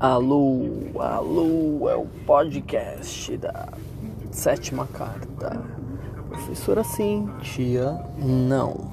Alô, alô, é o podcast da sétima carta. Professora sim, tia não.